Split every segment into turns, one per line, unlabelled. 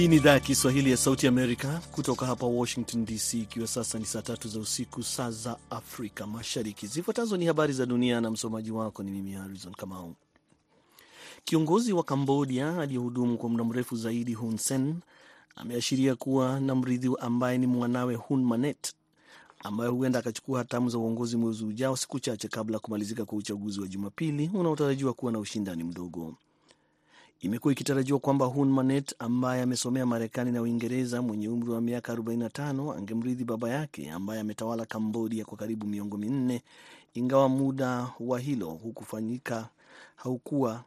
Hii ni idhaa ya Kiswahili ya Sauti Amerika kutoka hapa Washington DC, ikiwa sasa ni saa tatu za usiku, saa za Afrika Mashariki. Zifuatazo ni habari za dunia na msomaji wako ni mimi Harrison Kamau. Kiongozi wa Kambodia aliyehudumu kwa muda mrefu zaidi Hun Sen ameashiria kuwa na mrithi ambaye ni mwanawe Hun Manet ambaye huenda akachukua hatamu za uongozi mwezi ujao, siku chache kabla ya kumalizika kwa uchaguzi wa Jumapili unaotarajiwa kuwa na ushindani mdogo. Imekuwa ikitarajiwa kwamba Hun Manet ambaye amesomea Marekani na Uingereza, mwenye umri wa miaka 45 angemrithi baba yake ambaye ametawala Kambodia kwa karibu miongo minne, ingawa muda wa hilo hukufanyika haukuwa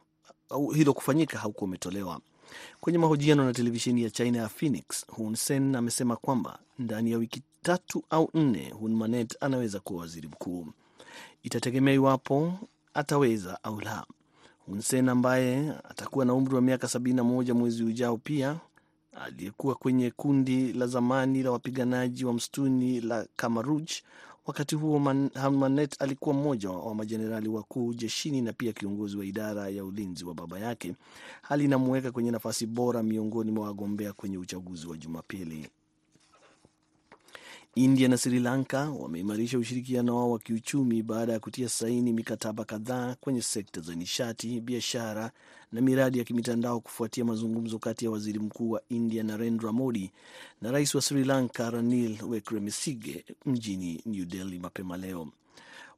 hilo kufanyika haukuwa umetolewa. Kwenye mahojiano na televisheni ya China ya Phoenix, Hun Sen amesema kwamba ndani ya wiki tatu au nne Hun Manet anaweza kuwa waziri mkuu. Itategemea iwapo ataweza au la. Hun Sen ambaye atakuwa na umri wa miaka 71 mwezi ujao, pia aliyekuwa kwenye kundi la zamani la wapiganaji wa msituni la Kamaruj. Wakati huo Manet alikuwa mmoja wa majenerali wakuu jeshini na pia kiongozi wa idara ya ulinzi wa baba yake, hali inamuweka kwenye nafasi bora miongoni mwa wagombea kwenye uchaguzi wa Jumapili. India na Sri Lanka wameimarisha ushirikiano wao wa kiuchumi baada ya kutia saini mikataba kadhaa kwenye sekta za nishati, biashara na miradi ya kimitandao kufuatia mazungumzo kati ya waziri mkuu wa India Narendra Modi na rais wa Sri Lanka Ranil Wickremesinghe mjini New Delhi mapema leo.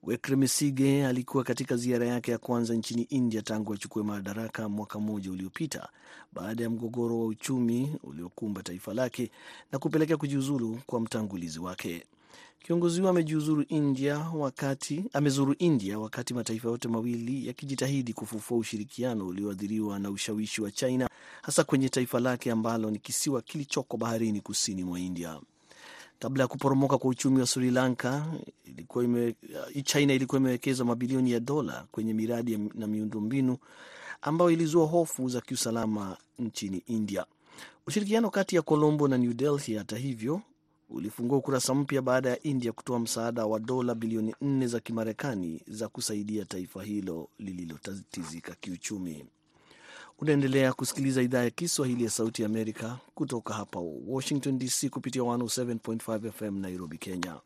Wickremesinghe alikuwa katika ziara yake ya kwanza nchini India tangu achukue madaraka mwaka mmoja uliopita baada ya mgogoro wa uchumi uliokumba taifa lake na kupelekea kujiuzulu kwa mtangulizi wake. Kiongozi huyo amejiuzuru India wakati amezuru India wakati mataifa yote mawili yakijitahidi kufufua ushirikiano ulioathiriwa na ushawishi wa China, hasa kwenye taifa lake ambalo ni kisiwa kilichoko baharini kusini mwa India. Kabla ya kuporomoka kwa uchumi wa Sri Lanka, ilikuwa ime, China ilikuwa imewekeza mabilioni ya dola kwenye miradi na miundombinu ambayo ilizua hofu za kiusalama nchini India. Ushirikiano kati ya Colombo na New Delhi, hata hivyo, ulifungua ukurasa mpya baada ya India kutoa msaada wa dola bilioni nne za Kimarekani za kusaidia taifa hilo lililotatizika kiuchumi. Unaendelea kusikiliza idhaa ya Kiswahili ya Sauti Amerika kutoka hapa Washington DC kupitia 107.5 FM Nairobi, Kenya.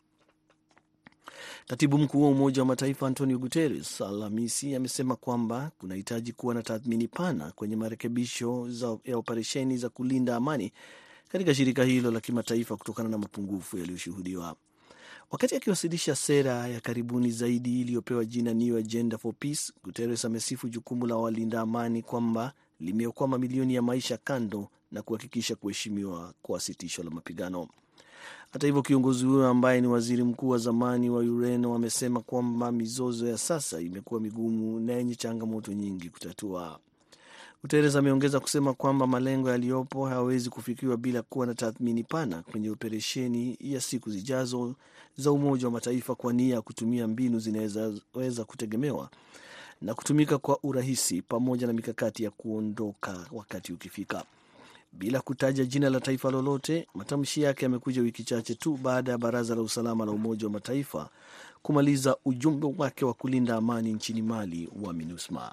Katibu mkuu wa Umoja wa Mataifa Antonio Guterres Alhamisi amesema kwamba kunahitaji kuwa na tathmini pana kwenye marekebisho ya operesheni za kulinda amani katika shirika hilo la kimataifa kutokana na mapungufu yaliyoshuhudiwa. Wakati akiwasilisha sera ya karibuni zaidi iliyopewa jina New Agenda for Peace, Guterres amesifu jukumu la walinda amani kwamba limeokoa mamilioni ya maisha kando na kuhakikisha kuheshimiwa kwa sitisho la mapigano. Hata hivyo, kiongozi huyo ambaye ni waziri mkuu wa zamani wa Ureno amesema kwamba mizozo ya sasa imekuwa migumu na yenye changamoto nyingi kutatua. Guterres ameongeza kusema kwamba malengo yaliyopo hayawezi kufikiwa bila kuwa na tathmini pana kwenye operesheni ya siku zijazo za Umoja wa Mataifa kwa nia ya kutumia mbinu zinazoweza kutegemewa na kutumika kwa urahisi pamoja na mikakati ya kuondoka wakati ukifika. Bila kutaja jina la taifa lolote, matamshi yake yamekuja wiki chache tu baada ya Baraza la Usalama la Umoja wa Mataifa kumaliza ujumbe wake wa kulinda amani nchini Mali wa MINUSMA.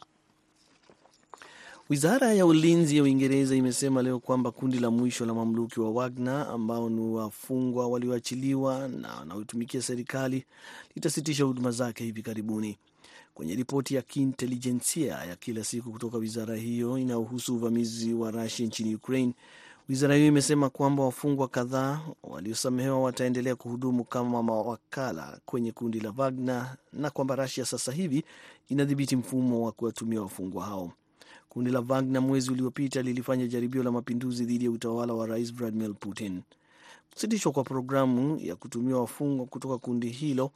Wizara ya ulinzi ya Uingereza imesema leo kwamba kundi la mwisho la mamluki wa Wagner ambao ni wafungwa walioachiliwa na wanaotumikia serikali litasitisha huduma zake hivi karibuni. Kwenye ripoti ya kiintelijensia ya kila siku kutoka wizara hiyo inayohusu uvamizi wa Rusia nchini Ukraine, wizara hiyo imesema kwamba wafungwa kadhaa waliosamehewa wataendelea kuhudumu kama mawakala kwenye kundi la Wagner na kwamba Rusia sasa hivi inadhibiti mfumo wa kuwatumia wafungwa hao. Kundi la Wagner mwezi uliopita lilifanya jaribio la mapinduzi dhidi ya utawala wa rais Vladimir Putin. Kusitishwa kwa programu ya kutumia wafungwa kutoka kundi hilo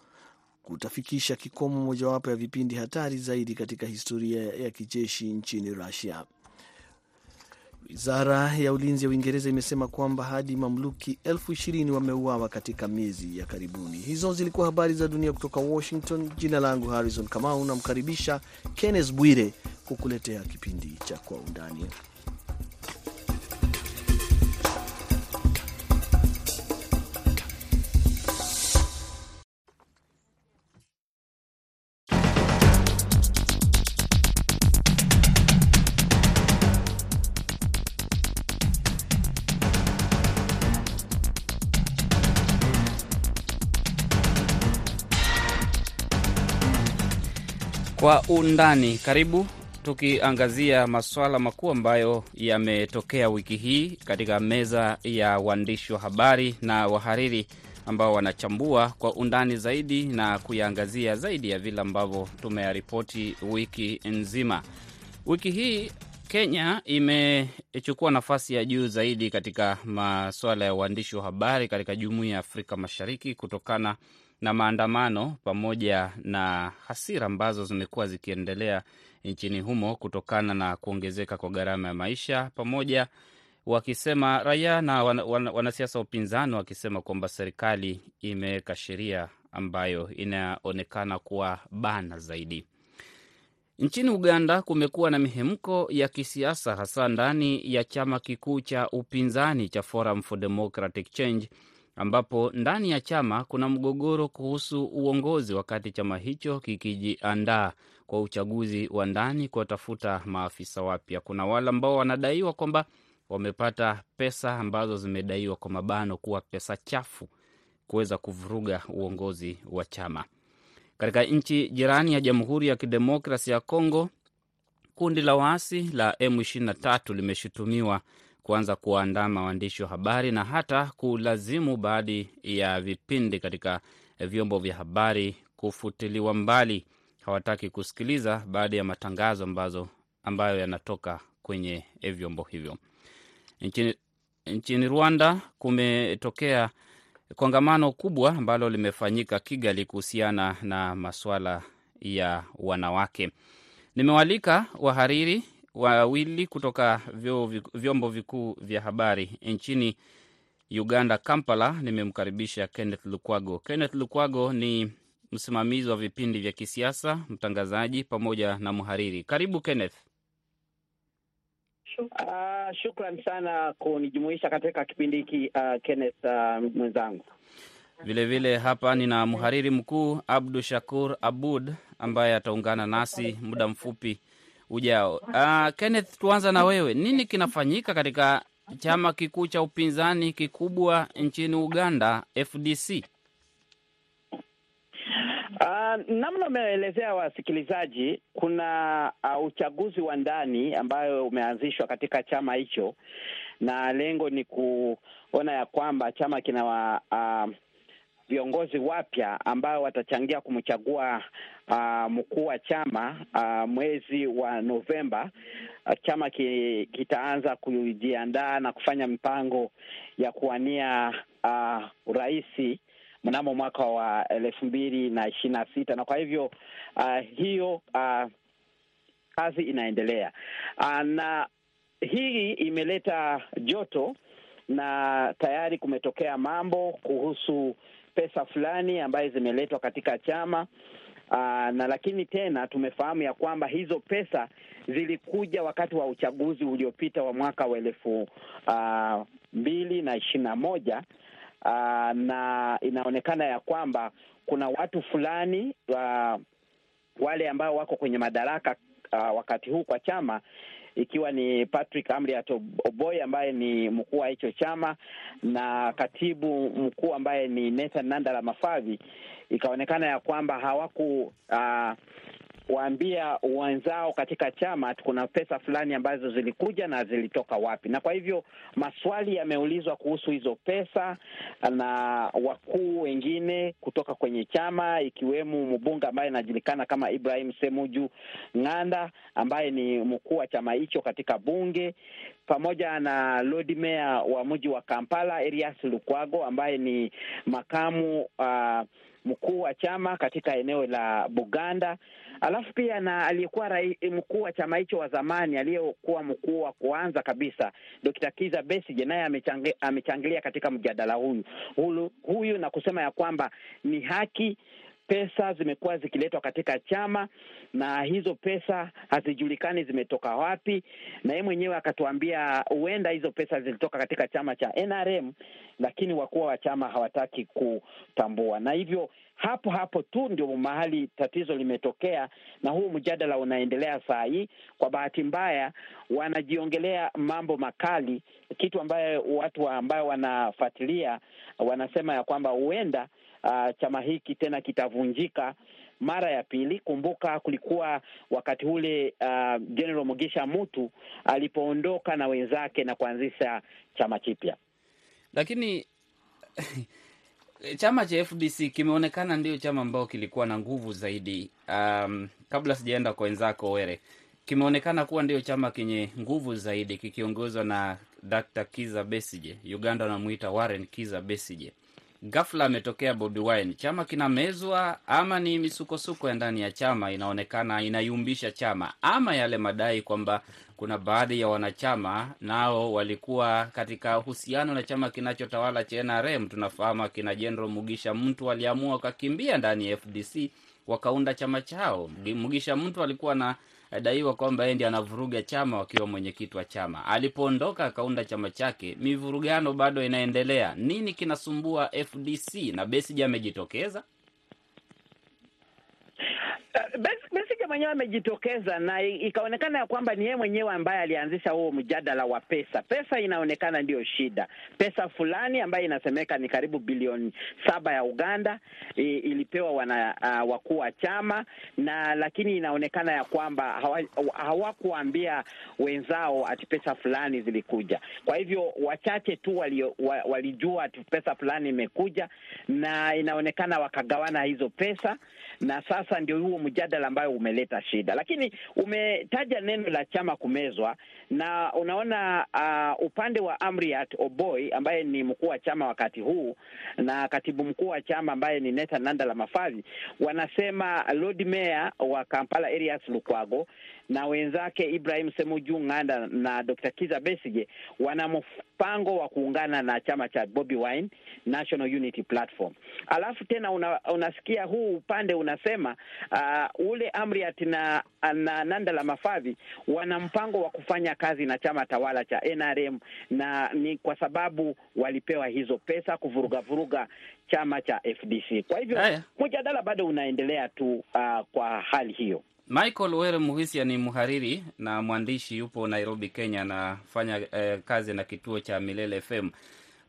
kutafikisha kikomo mojawapo ya vipindi hatari zaidi katika historia ya kijeshi nchini Rusia. Wizara ya ulinzi ya Uingereza imesema kwamba hadi mamluki elfu ishirini wameuawa katika miezi ya karibuni. Hizo zilikuwa habari za dunia kutoka Washington. Jina langu Harrison Kamau, namkaribisha Kenneth Bwire kukuletea kipindi cha Kwa Undani.
Kwa undani. Karibu tukiangazia masuala makuu ambayo yametokea wiki hii katika meza ya waandishi wa habari na wahariri ambao wanachambua kwa undani zaidi na kuyaangazia zaidi ya vile ambavyo tumeyaripoti wiki nzima. Wiki hii Kenya imechukua nafasi ya juu zaidi katika masuala ya uandishi wa habari katika jumuiya ya Afrika Mashariki kutokana na maandamano pamoja na hasira ambazo zimekuwa zikiendelea nchini humo kutokana na kuongezeka kwa gharama ya maisha, pamoja wakisema raia na wan, wan, wanasiasa wa upinzani wakisema kwamba serikali imeweka sheria ambayo inaonekana kuwa bana zaidi. Nchini Uganda kumekuwa na mihemko ya kisiasa hasa ndani ya chama kikuu cha upinzani cha Forum for Democratic Change ambapo ndani ya chama kuna mgogoro kuhusu uongozi, wakati chama hicho kikijiandaa kwa uchaguzi wa ndani kuwatafuta maafisa wapya. Kuna wale ambao wanadaiwa kwamba wamepata pesa ambazo zimedaiwa kwa mabano kuwa pesa chafu kuweza kuvuruga uongozi wa chama. Katika nchi jirani ya Jamhuri ya Kidemokrasi ya Kongo, kundi la waasi la M23 limeshutumiwa kuanza kuwaandama waandishi wa habari na hata kulazimu baadhi ya vipindi katika vyombo vya habari kufutiliwa mbali. Hawataki kusikiliza baadhi ya matangazo ambazo ambayo yanatoka kwenye vyombo hivyo. Nchini, nchini Rwanda kumetokea kongamano kubwa ambalo limefanyika Kigali kuhusiana na masuala ya wanawake. Nimewalika wahariri wawili kutoka vyombo vikuu vya habari nchini Uganda, Kampala. Nimemkaribisha Kenneth Lukwago. Kenneth Lukwago ni msimamizi wa vipindi vya kisiasa, mtangazaji pamoja na mhariri. Karibu Kenneth.
Uh, shukran sana kunijumuisha katika kipindi hiki uh, Kenneth uh, mwenzangu.
Vilevile hapa nina mhariri mkuu Abdu Shakur Abud ambaye ataungana nasi muda mfupi ujao. Uh, Kenneth, tuanza na wewe. Nini kinafanyika katika chama kikuu cha upinzani kikubwa nchini Uganda, FDC?
Uh, namna umeelezea wasikilizaji, kuna uh, uchaguzi wa ndani ambayo umeanzishwa katika chama hicho, na lengo ni kuona ya kwamba chama kina wa, uh, viongozi wapya ambao watachangia kumchagua uh, mkuu wa chama uh, mwezi wa Novemba. Uh, chama ki, kitaanza kujiandaa na kufanya mipango ya kuwania uh, uraisi mnamo mwaka wa elfu mbili na ishirini na sita na kwa hivyo uh, hiyo uh, kazi inaendelea uh, na hii imeleta joto na tayari kumetokea mambo kuhusu pesa fulani ambayo zimeletwa katika chama. Aa, na lakini tena tumefahamu ya kwamba hizo pesa zilikuja wakati wa uchaguzi uliopita wa mwaka wa elfu uh, mbili na ishirini na moja. Aa, na inaonekana ya kwamba kuna watu fulani aa, wale ambao wako kwenye madaraka aa, wakati huu kwa chama ikiwa ni Patrick Amriat Oboy ambaye ni mkuu wa hicho chama na katibu mkuu ambaye ni Nathan Nandala Mafavi, ikaonekana ya kwamba hawaku uh, waambia wenzao katika chama kuna pesa fulani ambazo zilikuja na zilitoka wapi, na kwa hivyo maswali yameulizwa kuhusu hizo pesa na wakuu wengine kutoka kwenye chama, ikiwemo mbunge ambaye anajulikana kama Ibrahim Semuju Ng'anda ambaye ni mkuu wa chama hicho katika bunge, pamoja na Lord Mayor wa mji wa Kampala Erias Lukwago ambaye ni makamu uh, mkuu wa chama katika eneo la Buganda, alafu pia na aliyekuwa mkuu wa chama hicho wa zamani aliyekuwa mkuu wa kwanza kabisa Dr. Kiza Besigye naye amechangilia katika mjadala huyu, huyu na kusema ya kwamba ni haki pesa zimekuwa zikiletwa katika chama na hizo pesa hazijulikani zimetoka wapi, na yeye mwenyewe akatuambia huenda hizo pesa zilitoka katika chama cha NRM, lakini wakuu wa chama hawataki kutambua, na hivyo hapo hapo tu ndio mahali tatizo limetokea, na huu mjadala unaendelea saa hii. Kwa bahati mbaya, wanajiongelea mambo makali, kitu ambayo watu ambayo wanafuatilia wanasema ya kwamba huenda Uh, chama hiki tena kitavunjika mara ya pili. Kumbuka kulikuwa wakati ule uh, General Mugisha Mutu alipoondoka na wenzake na kuanzisha chama kipya,
lakini chama cha FDC kimeonekana ndio chama ambao kilikuwa na nguvu zaidi. Um, kabla sijaenda kwa wenzako Were, kimeonekana kuwa ndio chama kenye nguvu zaidi kikiongozwa na Dr. Kiza Besije. Uganda wanamwita Warren Kiza Besije. Ghafla ametokea Bobi Wine, chama kinamezwa, ama ni misukosuko ya ndani ya chama inaonekana inayumbisha chama, ama yale madai kwamba kuna baadhi ya wanachama nao walikuwa katika uhusiano na chama kinachotawala cha NRM. Tunafahamu akina General Mugisha Mtu waliamua wakakimbia ndani ya FDC wakaunda chama chao. Mugisha Mtu alikuwa na daiwa kwamba yeye ndiye anavuruga chama wakiwa mwenyekiti wa chama. Alipoondoka akaunda chama chake, mivurugano bado inaendelea. Nini kinasumbua FDC na Besigye amejitokeza?
Besigye mwenyewe amejitokeza na ikaonekana ya kwamba ni yeye mwenyewe ambaye alianzisha huo mjadala wa pesa. Pesa inaonekana ndiyo shida, pesa fulani ambayo inasemeka ni karibu bilioni saba ya Uganda i, ilipewa wana uh, wakuu wa chama na lakini inaonekana ya kwamba hawakuambia hawa wenzao ati pesa fulani zilikuja. Kwa hivyo wachache tu wali, wa, walijua ati pesa fulani imekuja, na inaonekana wakagawana hizo pesa, na sasa ndio huo mjadala ambayo umeleta shida, lakini umetaja neno la chama kumezwa, na unaona uh, upande wa Amriat Oboi ambaye ni mkuu wa chama wakati huu na katibu mkuu wa chama ambaye ni Neta Nandala Mafadhi wanasema Lord Mayor wa Kampala Erias Lukwago na wenzake Ibrahim Semuju Ng'anda na Dr. Kiza Besige wana mpango wa kuungana na chama cha Bobi Wine National Unity Platform. Alafu tena una, unasikia huu upande unasema uh, ule Amriat na, na Nandala Mafadhi wana mpango wa kufanya kazi na chama tawala cha NRM na ni kwa sababu walipewa hizo pesa kuvuruga vuruga chama cha FDC. Kwa hivyo mjadala bado unaendelea tu uh, kwa hali hiyo.
Michael Were Muhisia ni mhariri na mwandishi, yupo Nairobi, Kenya, anafanya eh, kazi na kituo cha Milele FM.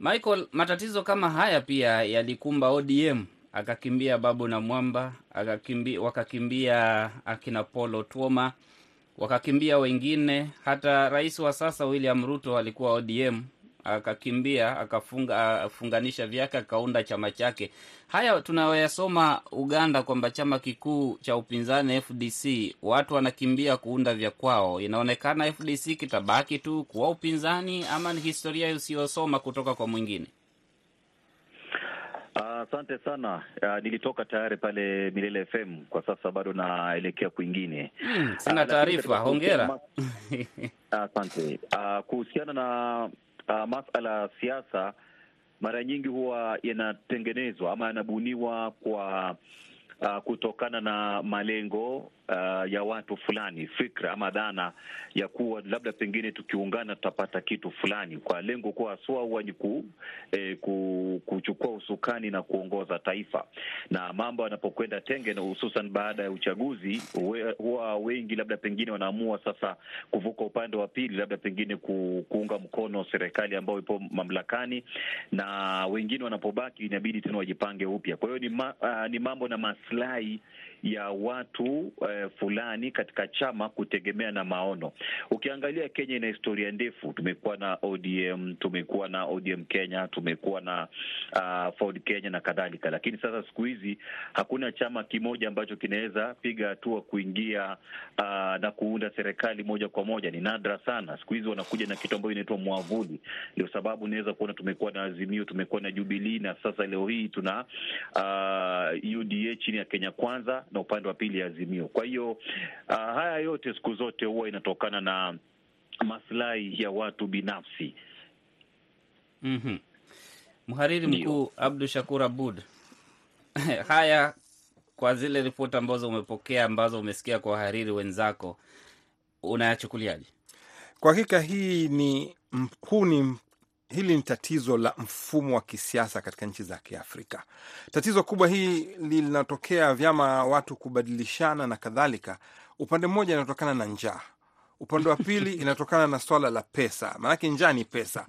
Michael, matatizo kama haya pia yalikumba ODM, akakimbia Babu na Mwamba, akakimbia, wakakimbia akina Paul Otuoma, wakakimbia wengine. Hata rais wa sasa William Ruto alikuwa ODM akakimbia akafunga funganisha vyake akaunda chama chake. Haya tunayoyasoma Uganda kwamba chama kikuu cha upinzani FDC watu wanakimbia kuunda vya kwao, inaonekana FDC kitabaki tu kuwa upinzani ama ni historia usiyosoma kutoka kwa mwingine?
Asante uh, sana uh, nilitoka tayari pale Milele FM, kwa sasa bado naelekea kwingine.
Hmm, sina taarifa. Uh, hongera.
Asante. Uh, kuhusiana na Uh, masala ya siasa mara nyingi huwa yanatengenezwa ama yanabuniwa kwa uh, kutokana na malengo uh, ya watu fulani, fikra ama dhana ya kuwa labda pengine tukiungana tutapata kitu fulani, kwa lengo kuwa haswa ni ku, eh, ku, kuchukua usukani na kuongoza taifa. Na mambo yanapokwenda tenge, na hususan baada ya uchaguzi, huwa wengi labda pengine wanaamua sasa kuvuka upande wa pili, labda pengine ku, kuunga mkono serikali ambayo ipo mamlakani, na wengine wanapobaki inabidi tena wajipange upya. Kwa hiyo ni, ma, uh, ni mambo na maslahi ya watu eh, fulani katika chama kutegemea na maono. Ukiangalia Kenya ina historia ndefu. Tumekuwa na ODM, tumekuwa na ODM Kenya, tumekuwa na uh, Ford Kenya na kadhalika, lakini sasa siku hizi hakuna chama kimoja ambacho kinaweza piga hatua kuingia uh, na kuunda serikali moja kwa moja. Ni nadra sana. Siku hizi wanakuja na kitu ambayo inaitwa mwavuli. Ndio sababu unaweza kuona tumekuwa na Azimio, tumekuwa na Jubilii na sasa leo hii tuna uh, UDA chini ya Kenya Kwanza na upande wa pili ya Azimio. Kwa hiyo uh, haya yote siku zote huwa inatokana na maslahi ya watu binafsi.
mm -hmm. Mhariri mkuu Abdu Shakur Abud, haya kwa zile ripoti ambazo umepokea ambazo umesikia kwa wahariri wenzako, unayachukuliaje?
Kwa hakika hii ni huu ni hili ni tatizo la mfumo wa kisiasa katika nchi za Kiafrika. Tatizo kubwa hii linatokea vyama watu kubadilishana na kadhalika. Upande mmoja inatokana na njaa, upande wa pili inatokana na swala la pesa, maanake njaa ni pesa.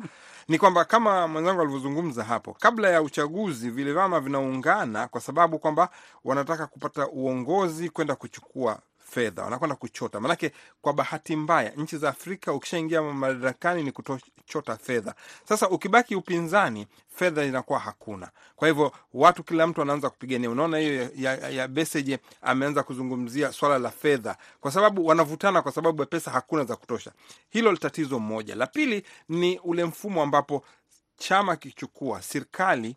Ni kwamba kama mwenzangu alivyozungumza hapo, kabla ya uchaguzi vile vyama vinaungana kwa sababu kwamba wanataka kupata uongozi kwenda kuchukua fedha, wanakwenda kuchota. Maanake kwa bahati mbaya, nchi za Afrika ukishaingia madarakani ni kuchota fedha. Sasa ukibaki upinzani, fedha inakuwa hakuna. Kwa hivyo watu, kila mtu anaanza kupigania. Unaona hiyo ya, ya, ya Besigye ameanza kuzungumzia swala la fedha, kwa sababu wanavutana, kwa sababu ya pesa hakuna za kutosha. Hilo tatizo moja. La pili ni ule mfumo ambapo chama kichukua serikali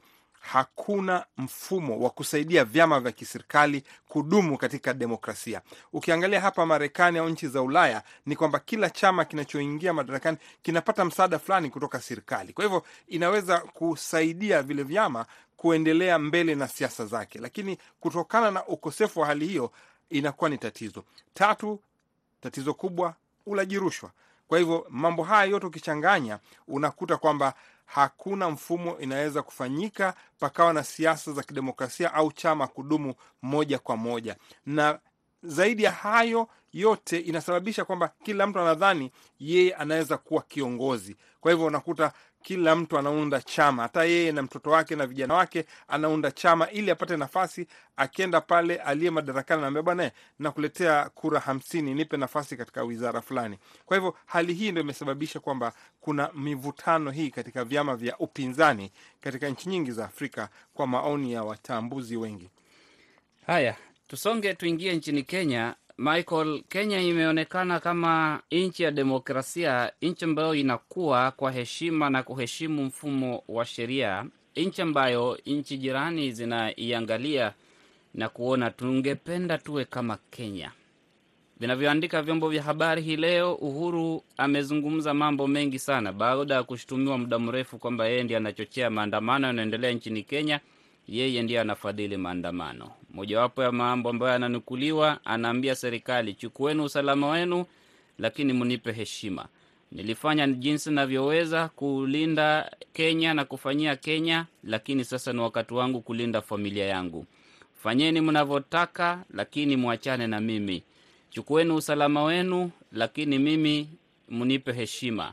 hakuna mfumo wa kusaidia vyama vya kiserikali kudumu katika demokrasia. Ukiangalia hapa Marekani au nchi za Ulaya ni kwamba kila chama kinachoingia madarakani kinapata msaada fulani kutoka serikali, kwa hivyo inaweza kusaidia vile vyama kuendelea mbele na siasa zake, lakini kutokana na ukosefu wa hali hiyo inakuwa ni tatizo. Tatu, tatizo kubwa, ulaji rushwa. Kwa hivyo mambo haya yote ukichanganya, unakuta kwamba hakuna mfumo inaweza kufanyika pakawa na siasa za kidemokrasia au chama kudumu moja kwa moja, na zaidi ya hayo yote inasababisha kwamba kila mtu anadhani yeye anaweza kuwa kiongozi. Kwa hivyo unakuta kila mtu anaunda chama, hata yeye na mtoto wake na vijana wake anaunda chama ili apate nafasi. Akienda pale aliye madarakani, anaambia bwana, nakuletea kura hamsini, nipe nafasi katika wizara fulani. Kwa hivyo hali hii ndio imesababisha kwamba kuna mivutano hii katika vyama vya upinzani katika nchi nyingi za Afrika, kwa maoni ya watambuzi wengi.
Haya, tusonge tuingie nchini Kenya. Michael, Kenya imeonekana kama nchi ya demokrasia, nchi ambayo inakuwa kwa heshima na kuheshimu mfumo wa sheria, nchi ambayo nchi jirani zinaiangalia na kuona tungependa tuwe kama Kenya. Vinavyoandika vyombo vya habari hii leo, Uhuru amezungumza mambo mengi sana baada ya kushutumiwa muda mrefu kwamba yeye ndiye anachochea maandamano yanayoendelea nchini Kenya. Yeye ndiye anafadhili maandamano. Mojawapo ya mambo ambayo ananukuliwa, anaambia serikali, chukueni usalama wenu, lakini mnipe heshima. Nilifanya jinsi navyoweza kulinda Kenya na kufanyia Kenya, lakini sasa ni wakati wangu kulinda familia yangu. Fanyeni mnavyotaka, lakini mwachane na mimi. Chukueni usalama wenu, lakini mimi mnipe heshima.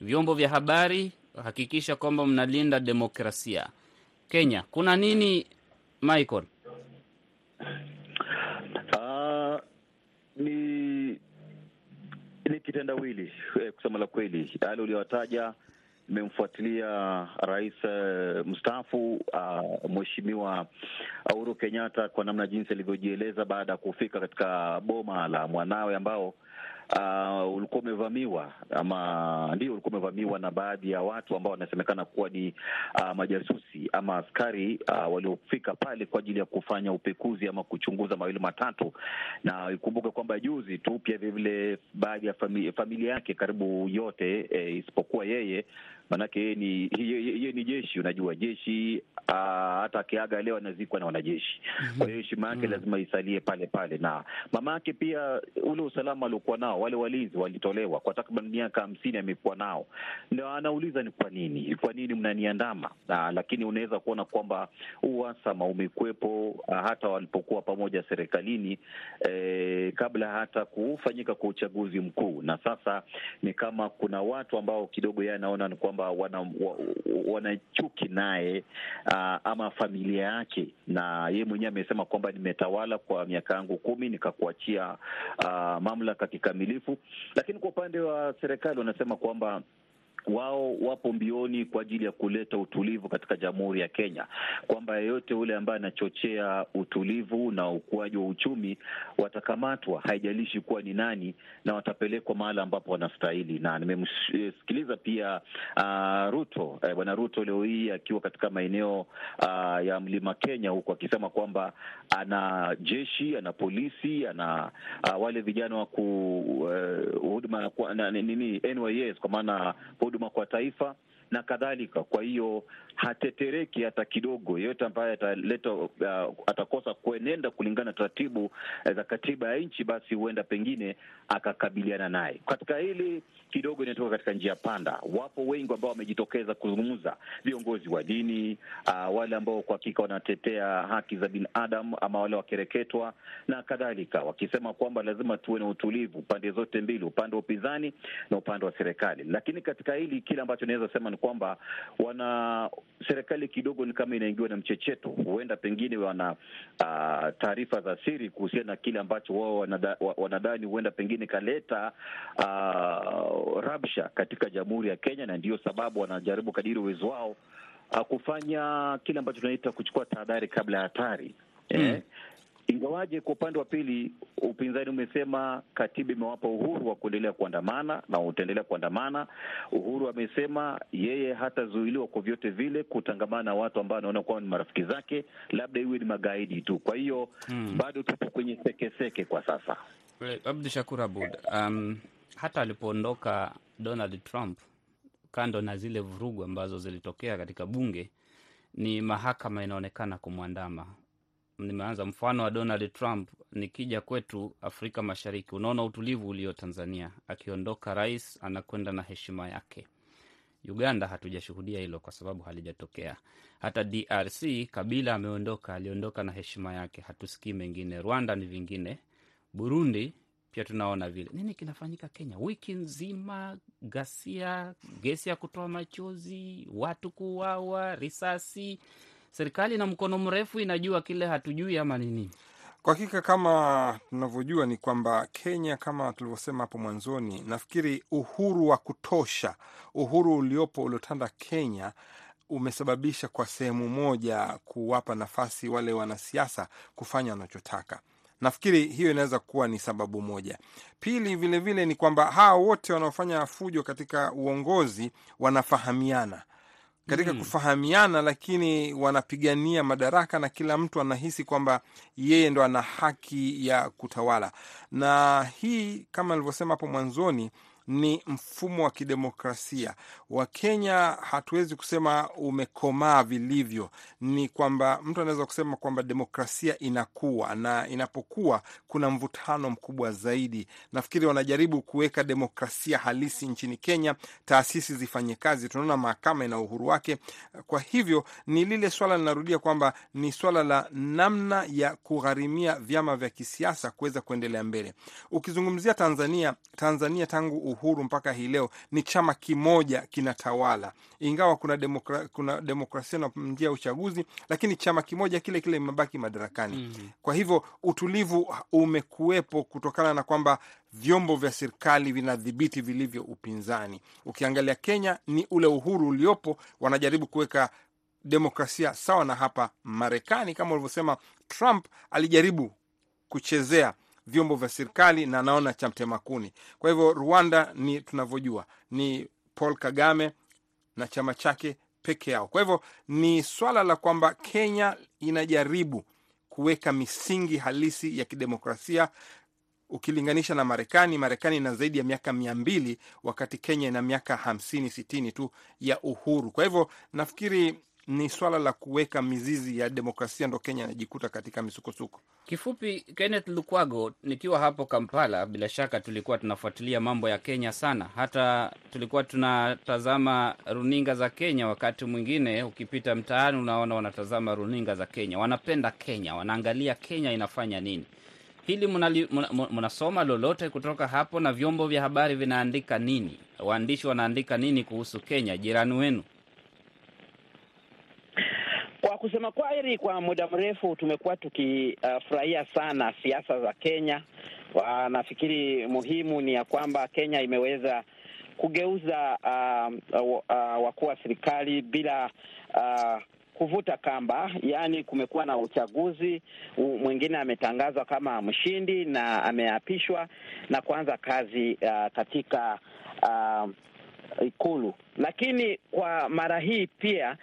Vyombo vya habari, hakikisha kwamba mnalinda demokrasia. Kenya kuna nini Michael?
Uh, ni ni kitendawili eh, kusema la kweli. Yale uliyowataja nimemfuatilia rais uh, mstaafu uh, Mheshimiwa Uhuru Kenyatta kwa namna jinsi alivyojieleza baada ya kufika katika boma la mwanawe ambao uh, ulikuwa umevamiwa ama ndio ulikuwa umevamiwa na baadhi ya watu ambao wanasemekana kuwa ni uh, majasusi ama askari uh, waliofika pale kwa ajili ya kufanya upekuzi ama kuchunguza mawili matatu, na ikumbuke kwamba juzi tu pia vilevile baadhi ya familia, familia yake karibu yote eh, isipokuwa yeye maanake yeye ni yeye ni jeshi, unajua jeshi uh, hata akiaga leo anazikwa na wanajeshi. Kwa hiyo heshima yake lazima isalie pale pale, na mama yake pia, ule usalama aliokuwa nao, wale walinzi walitolewa kwa takriban miaka hamsini amekuwa nao, na anauliza ni kwa nini, kwa nini mnaniandama? Lakini unaweza kuona kwamba uhasama umekuwepo uh, hata walipokuwa pamoja serikalini eh, kabla hata kufanyika kwa uchaguzi mkuu, na sasa ni kama kuna watu ambao kidogo yeye anaona ni kwamba wana, wana chuki naye uh, ama familia yake, na yeye mwenyewe amesema kwamba nimetawala kwa miaka yangu kumi nikakuachia uh, mamlaka kikamilifu, lakini kwa upande wa serikali wanasema kwamba wao wapo mbioni kwa ajili ya kuleta utulivu katika Jamhuri ya Kenya, kwamba yeyote yule ambaye anachochea utulivu na ukuaji wa uchumi watakamatwa, haijalishi kuwa ni nani, na watapelekwa mahala ambapo wanastahili. Na nimemsikiliza pia uh, Ruto eh, bwana Ruto leo hii akiwa katika maeneo uh, ya Mlima Kenya huku akisema kwamba ana jeshi, ana polisi, ana uh, wale vijana wa ku uh, nini NYS kwa maana huduma kwa taifa na kadhalika. Kwa hiyo hatetereki hata kidogo. Yeyote ambaye ataleta uh, atakosa kuenenda kulingana na taratibu uh, za katiba ya nchi, basi huenda pengine akakabiliana naye. Katika hili kidogo inatoka katika njia panda. Wapo wengi ambao wamejitokeza kuzungumza, viongozi wa dini uh, wale ambao kwa hakika wanatetea haki za binadamu ama wale wakereketwa na kadhalika, wakisema kwamba lazima tuwe na utulivu pande zote mbili, upande wa upinzani na upande wa serikali. Lakini katika hili kile ambacho naweza sema ni kwamba wana serikali kidogo ni kama inaingiwa na mchecheto, huenda pengine wana uh, taarifa za siri kuhusiana na kile ambacho wao wanada, wanadhani huenda pengine kaleta uh, rabsha katika Jamhuri ya Kenya, na ndiyo sababu wanajaribu kadiri uwezo wao uh, kufanya kile ambacho tunaita kuchukua tahadhari kabla ya hatari. Mm. Ingawaje kwa upande wa pili upinzani umesema katiba imewapa uhuru wa kuendelea kuandamana na utaendelea kuandamana. Uhuru amesema yeye hatazuiliwa kwa vyote vile kutangamana na watu ambao anaona kwamba ni marafiki zake, labda iwe ni magaidi tu. Kwa hiyo hmm, bado tupo kwenye sekeseke kwa sasa.
Abdu Shakur Abud, um, hata alipoondoka Donald Trump, kando na zile vurugu ambazo zilitokea katika bunge, ni mahakama inaonekana kumwandama nimeanza mfano wa Donald Trump. Nikija kwetu Afrika Mashariki, unaona utulivu ulio Tanzania. Akiondoka rais anakwenda na heshima yake. Uganda hatujashuhudia hilo kwa sababu halijatokea. Hata DRC Kabila ameondoka, aliondoka na heshima yake, hatusikii mengine. Rwanda ni vingine. Burundi pia tunaona vile. Nini kinafanyika Kenya? Wiki nzima ghasia, gesi ya kutoa machozi, watu kuuawa, risasi serikali na mkono mrefu inajua kile hatujui ama nini?
Kwa hakika kama tunavyojua ni kwamba Kenya, kama tulivyosema hapo mwanzoni, nafikiri uhuru wa kutosha, uhuru uliopo uliotanda Kenya umesababisha kwa sehemu moja kuwapa nafasi wale wanasiasa kufanya wanachotaka. Nafikiri hiyo inaweza kuwa ni sababu moja. Pili, vilevile vile ni kwamba hawa wote wanaofanya fujo katika uongozi wanafahamiana katika mm, kufahamiana, lakini wanapigania madaraka na kila mtu anahisi kwamba yeye ndo ana haki ya kutawala. Na hii kama nilivyosema hapo mwanzoni ni mfumo wa kidemokrasia wa Kenya. Hatuwezi kusema umekomaa vilivyo, ni kwamba mtu anaweza kusema kwamba demokrasia inakuwa na inapokuwa, kuna mvutano mkubwa zaidi. Nafikiri wanajaribu kuweka demokrasia halisi nchini Kenya, taasisi zifanye kazi. Tunaona mahakama ina uhuru wake. Kwa hivyo ni lile swala linarudia kwamba ni swala la namna ya kugharimia vyama vya kisiasa kuweza kuendelea mbele. Ukizungumzia Tanzania, Tanzania tangu uhuru mpaka hii leo ni chama kimoja kinatawala, ingawa kuna, demokra, kuna demokrasia na njia ya uchaguzi, lakini chama kimoja kile kile imebaki madarakani. mm -hmm. Kwa hivyo utulivu umekuwepo kutokana na kwamba vyombo vya serikali vinadhibiti vilivyo upinzani. Ukiangalia Kenya ni ule uhuru uliopo, wanajaribu kuweka demokrasia sawa na hapa Marekani. Kama ulivyosema, Trump alijaribu kuchezea vyombo vya serikali na anaona cha mtema. Kwa hivyo Rwanda ni tunavyojua ni Paul Kagame na chama chake peke yao. Kwa hivyo ni swala la kwamba Kenya inajaribu kuweka misingi halisi ya kidemokrasia ukilinganisha na Marekani. Marekani ina zaidi ya miaka mia mbili wakati Kenya ina miaka hamsini sitini tu ya uhuru. Kwa hivyo nafikiri ni swala la kuweka mizizi ya demokrasia, ndo Kenya anajikuta katika misukosuko.
Kifupi, Kenneth Lukwago, nikiwa hapo Kampala, bila shaka tulikuwa tunafuatilia mambo ya Kenya sana, hata tulikuwa tunatazama runinga za Kenya. Wakati mwingine ukipita mtaani, unaona wanatazama runinga za Kenya, wanapenda Kenya, wanaangalia Kenya inafanya nini. Hili mnasoma lolote kutoka hapo, na vyombo vya habari vinaandika nini? Waandishi wanaandika nini kuhusu Kenya, jirani wenu?
Kwa kusema kweli, kwa muda mrefu tumekuwa tukifurahia uh, sana siasa za Kenya. Nafikiri muhimu ni ya kwamba Kenya imeweza kugeuza uh, uh, uh, wakuu wa serikali bila uh, kuvuta kamba, yaani kumekuwa na uchaguzi mwingine, ametangazwa kama mshindi na ameapishwa na kuanza kazi uh, katika uh, Ikulu. Lakini kwa mara hii pia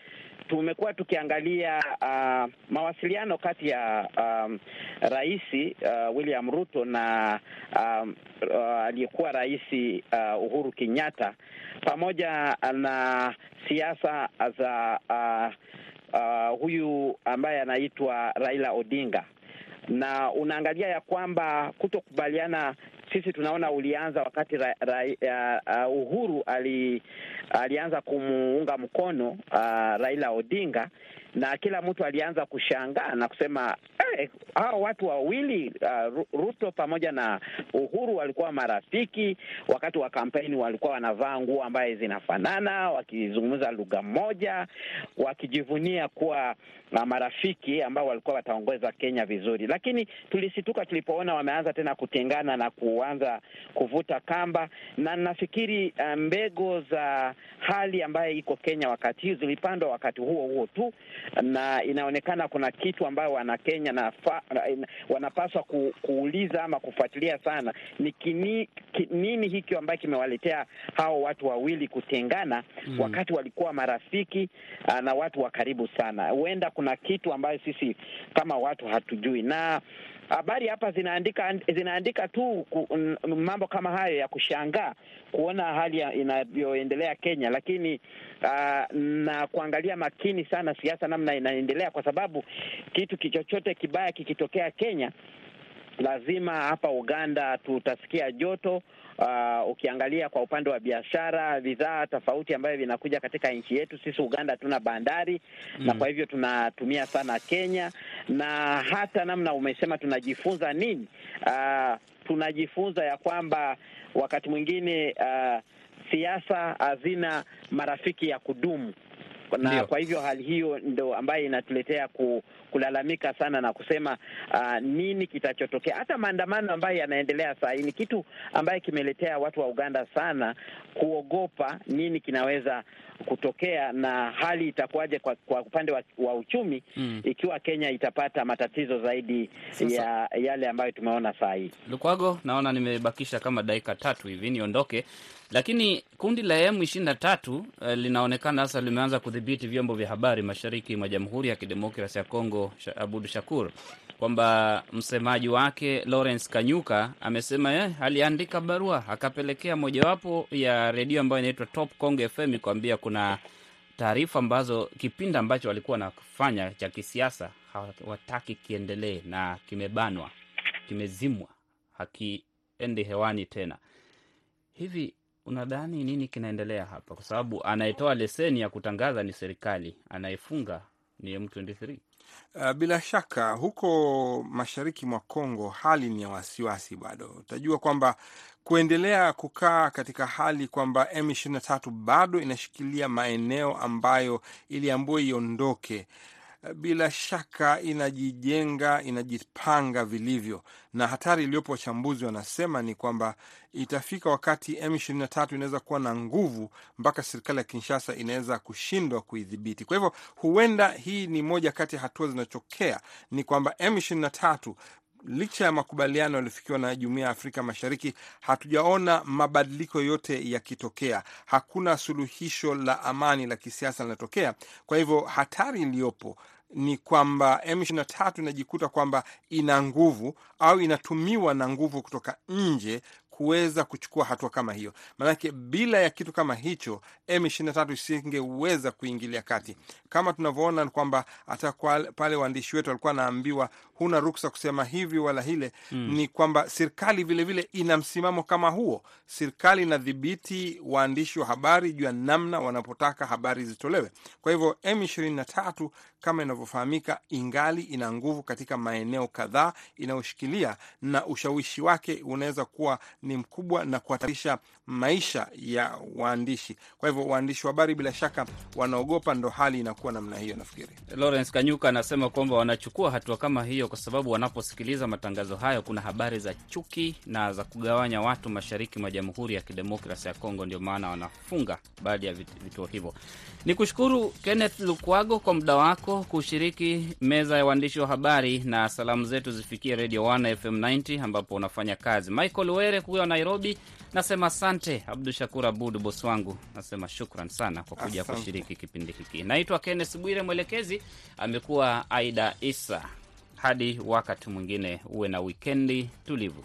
tumekuwa tukiangalia uh, mawasiliano kati ya um, rais uh, William Ruto na um, uh, aliyekuwa rais uh, Uhuru Kenyatta pamoja na siasa za uh, uh, huyu ambaye anaitwa Raila Odinga. Na unaangalia ya kwamba kutokubaliana, sisi tunaona ulianza wakati ra, ra, uh, Uhuru ali, alianza kumuunga mkono uh, Raila Odinga na kila mtu alianza kushangaa na kusema hey, watu wawili uh, Ruto pamoja na Uhuru walikuwa marafiki. Wakati wa kampeni walikuwa wanavaa nguo ambaye zinafanana, wakizungumza lugha moja, wakijivunia kuwa uh, marafiki ambao walikuwa wataongoza Kenya vizuri. Lakini tulisituka tulipoona wameanza tena kutengana na kuanza kuvuta kamba, na nafikiri uh, mbegu za hali ambayo iko Kenya wakati huu zilipandwa wakati huo huo tu na inaonekana kuna kitu ambayo Wanakenya na wanapaswa ku, kuuliza ama kufuatilia sana ni kini, ki, nini hikyo ambayo kimewaletea hao watu wawili kutengana mm, wakati walikuwa marafiki na watu wa karibu sana. Huenda kuna kitu ambayo sisi kama watu hatujui na habari hapa zinaandika zinaandika tu mambo kama hayo ya kushangaa kuona hali inavyoendelea Kenya, lakini uh, na kuangalia makini sana siasa namna inaendelea, kwa sababu kitu kichochote kibaya kikitokea Kenya lazima hapa Uganda tutasikia joto. Uh, ukiangalia kwa upande wa biashara, bidhaa tofauti ambavyo vinakuja katika nchi yetu. Sisi Uganda hatuna bandari mm, na kwa hivyo tunatumia sana Kenya, na hata namna umesema tunajifunza nini? Uh, tunajifunza ya kwamba wakati mwingine uh, siasa hazina marafiki ya kudumu na Ndiyo. Kwa hivyo hali hiyo ndo ambayo inatuletea ku, kulalamika sana na kusema uh, nini kitachotokea. Hata maandamano ambayo yanaendelea saa hii ni kitu ambayo kimeletea watu wa Uganda sana kuogopa nini kinaweza kutokea na hali itakuwaje kwa, kwa upande wa, wa uchumi mm. Ikiwa Kenya itapata matatizo zaidi Sasa, ya yale ambayo tumeona saa hii.
Lukwago, naona nimebakisha kama dakika tatu hivi niondoke, lakini kundi la M ishirini na tatu uh, linaonekana sasa limeanza kudhibiti vyombo vya habari mashariki mwa Jamhuri ya Kidemokrasi ya Kongo. Abud Shakur kwamba msemaji wake Lawrence Kanyuka amesema eh, aliandika barua akapelekea mojawapo ya redio ambayo inaitwa Top Congo FM kuambia kuna taarifa ambazo kipindi ambacho walikuwa wanafanya cha kisiasa hawataki kiendelee na kimebanwa, kimezimwa, hakiendi hewani tena. Hivi unadhani nini kinaendelea hapa? Kwa sababu anayetoa leseni ya kutangaza ni serikali, anayefunga ni M23.
Uh, bila shaka huko mashariki mwa Kongo hali ni ya wasiwasi bado. Utajua kwamba kuendelea kukaa katika hali kwamba M23 bado inashikilia maeneo ambayo iliambiwa iondoke, bila shaka inajijenga, inajipanga vilivyo, na hatari iliyopo, wachambuzi wanasema ni kwamba itafika wakati M23 inaweza kuwa na nguvu mpaka serikali ya Kinshasa inaweza kushindwa kuidhibiti. Kwa hivyo huenda hii ni moja kati ya hatua zinachokea, ni kwamba M23 licha ya makubaliano yaliyofikiwa na Jumuiya ya Afrika Mashariki, hatujaona mabadiliko yote yakitokea. Hakuna suluhisho la amani la kisiasa linatokea. Kwa hivyo hatari iliyopo ni kwamba M23 inajikuta kwamba ina nguvu au inatumiwa na nguvu kutoka nje kuweza kuchukua hatua kama hiyo. Maanake bila ya kitu kama hicho M23 isingeweza kuingilia kati, kama tunavyoona kwamba hata pale waandishi wetu walikuwa wanaambiwa huna ruksa kusema hivi wala hile mm. Ni kwamba serikali vilevile ina msimamo kama huo. Serikali inadhibiti waandishi wa habari juu ya namna wanapotaka habari zitolewe. Kwa hivyo M23 kama inavyofahamika, ingali ina nguvu katika maeneo kadhaa inayoshikilia, na ushawishi wake unaweza kuwa ni mkubwa na kuhatarisha maisha ya waandishi. Kwa hivyo waandishi wa habari bila shaka wanaogopa, ndo hali inakuwa namna hiyo. Nafikiri
Lawrence Kanyuka anasema kwamba wanachukua hatua kama hiyo kwa sababu wanaposikiliza matangazo hayo kuna habari za chuki na za kugawanya watu mashariki mwa Jamhuri ya Kidemokrasi ya Kongo, ndio maana wanafunga baadhi ya vituo hivyo. Ni kushukuru Kenneth Lukwago kwa muda wako kushiriki meza ya waandishi wa habari, na salamu zetu zifikie Radio 1 FM 90 ambapo unafanya kazi. Michael Were kuwa Nairobi nasema asante. Abdu Shakur Abud bos wangu nasema shukran sana kwa kuja kushiriki kipindi hiki. Naitwa Kenneth Bwire, mwelekezi amekuwa Aida Isa. Hadi wakati mwingine, uwe na wikendi tulivu.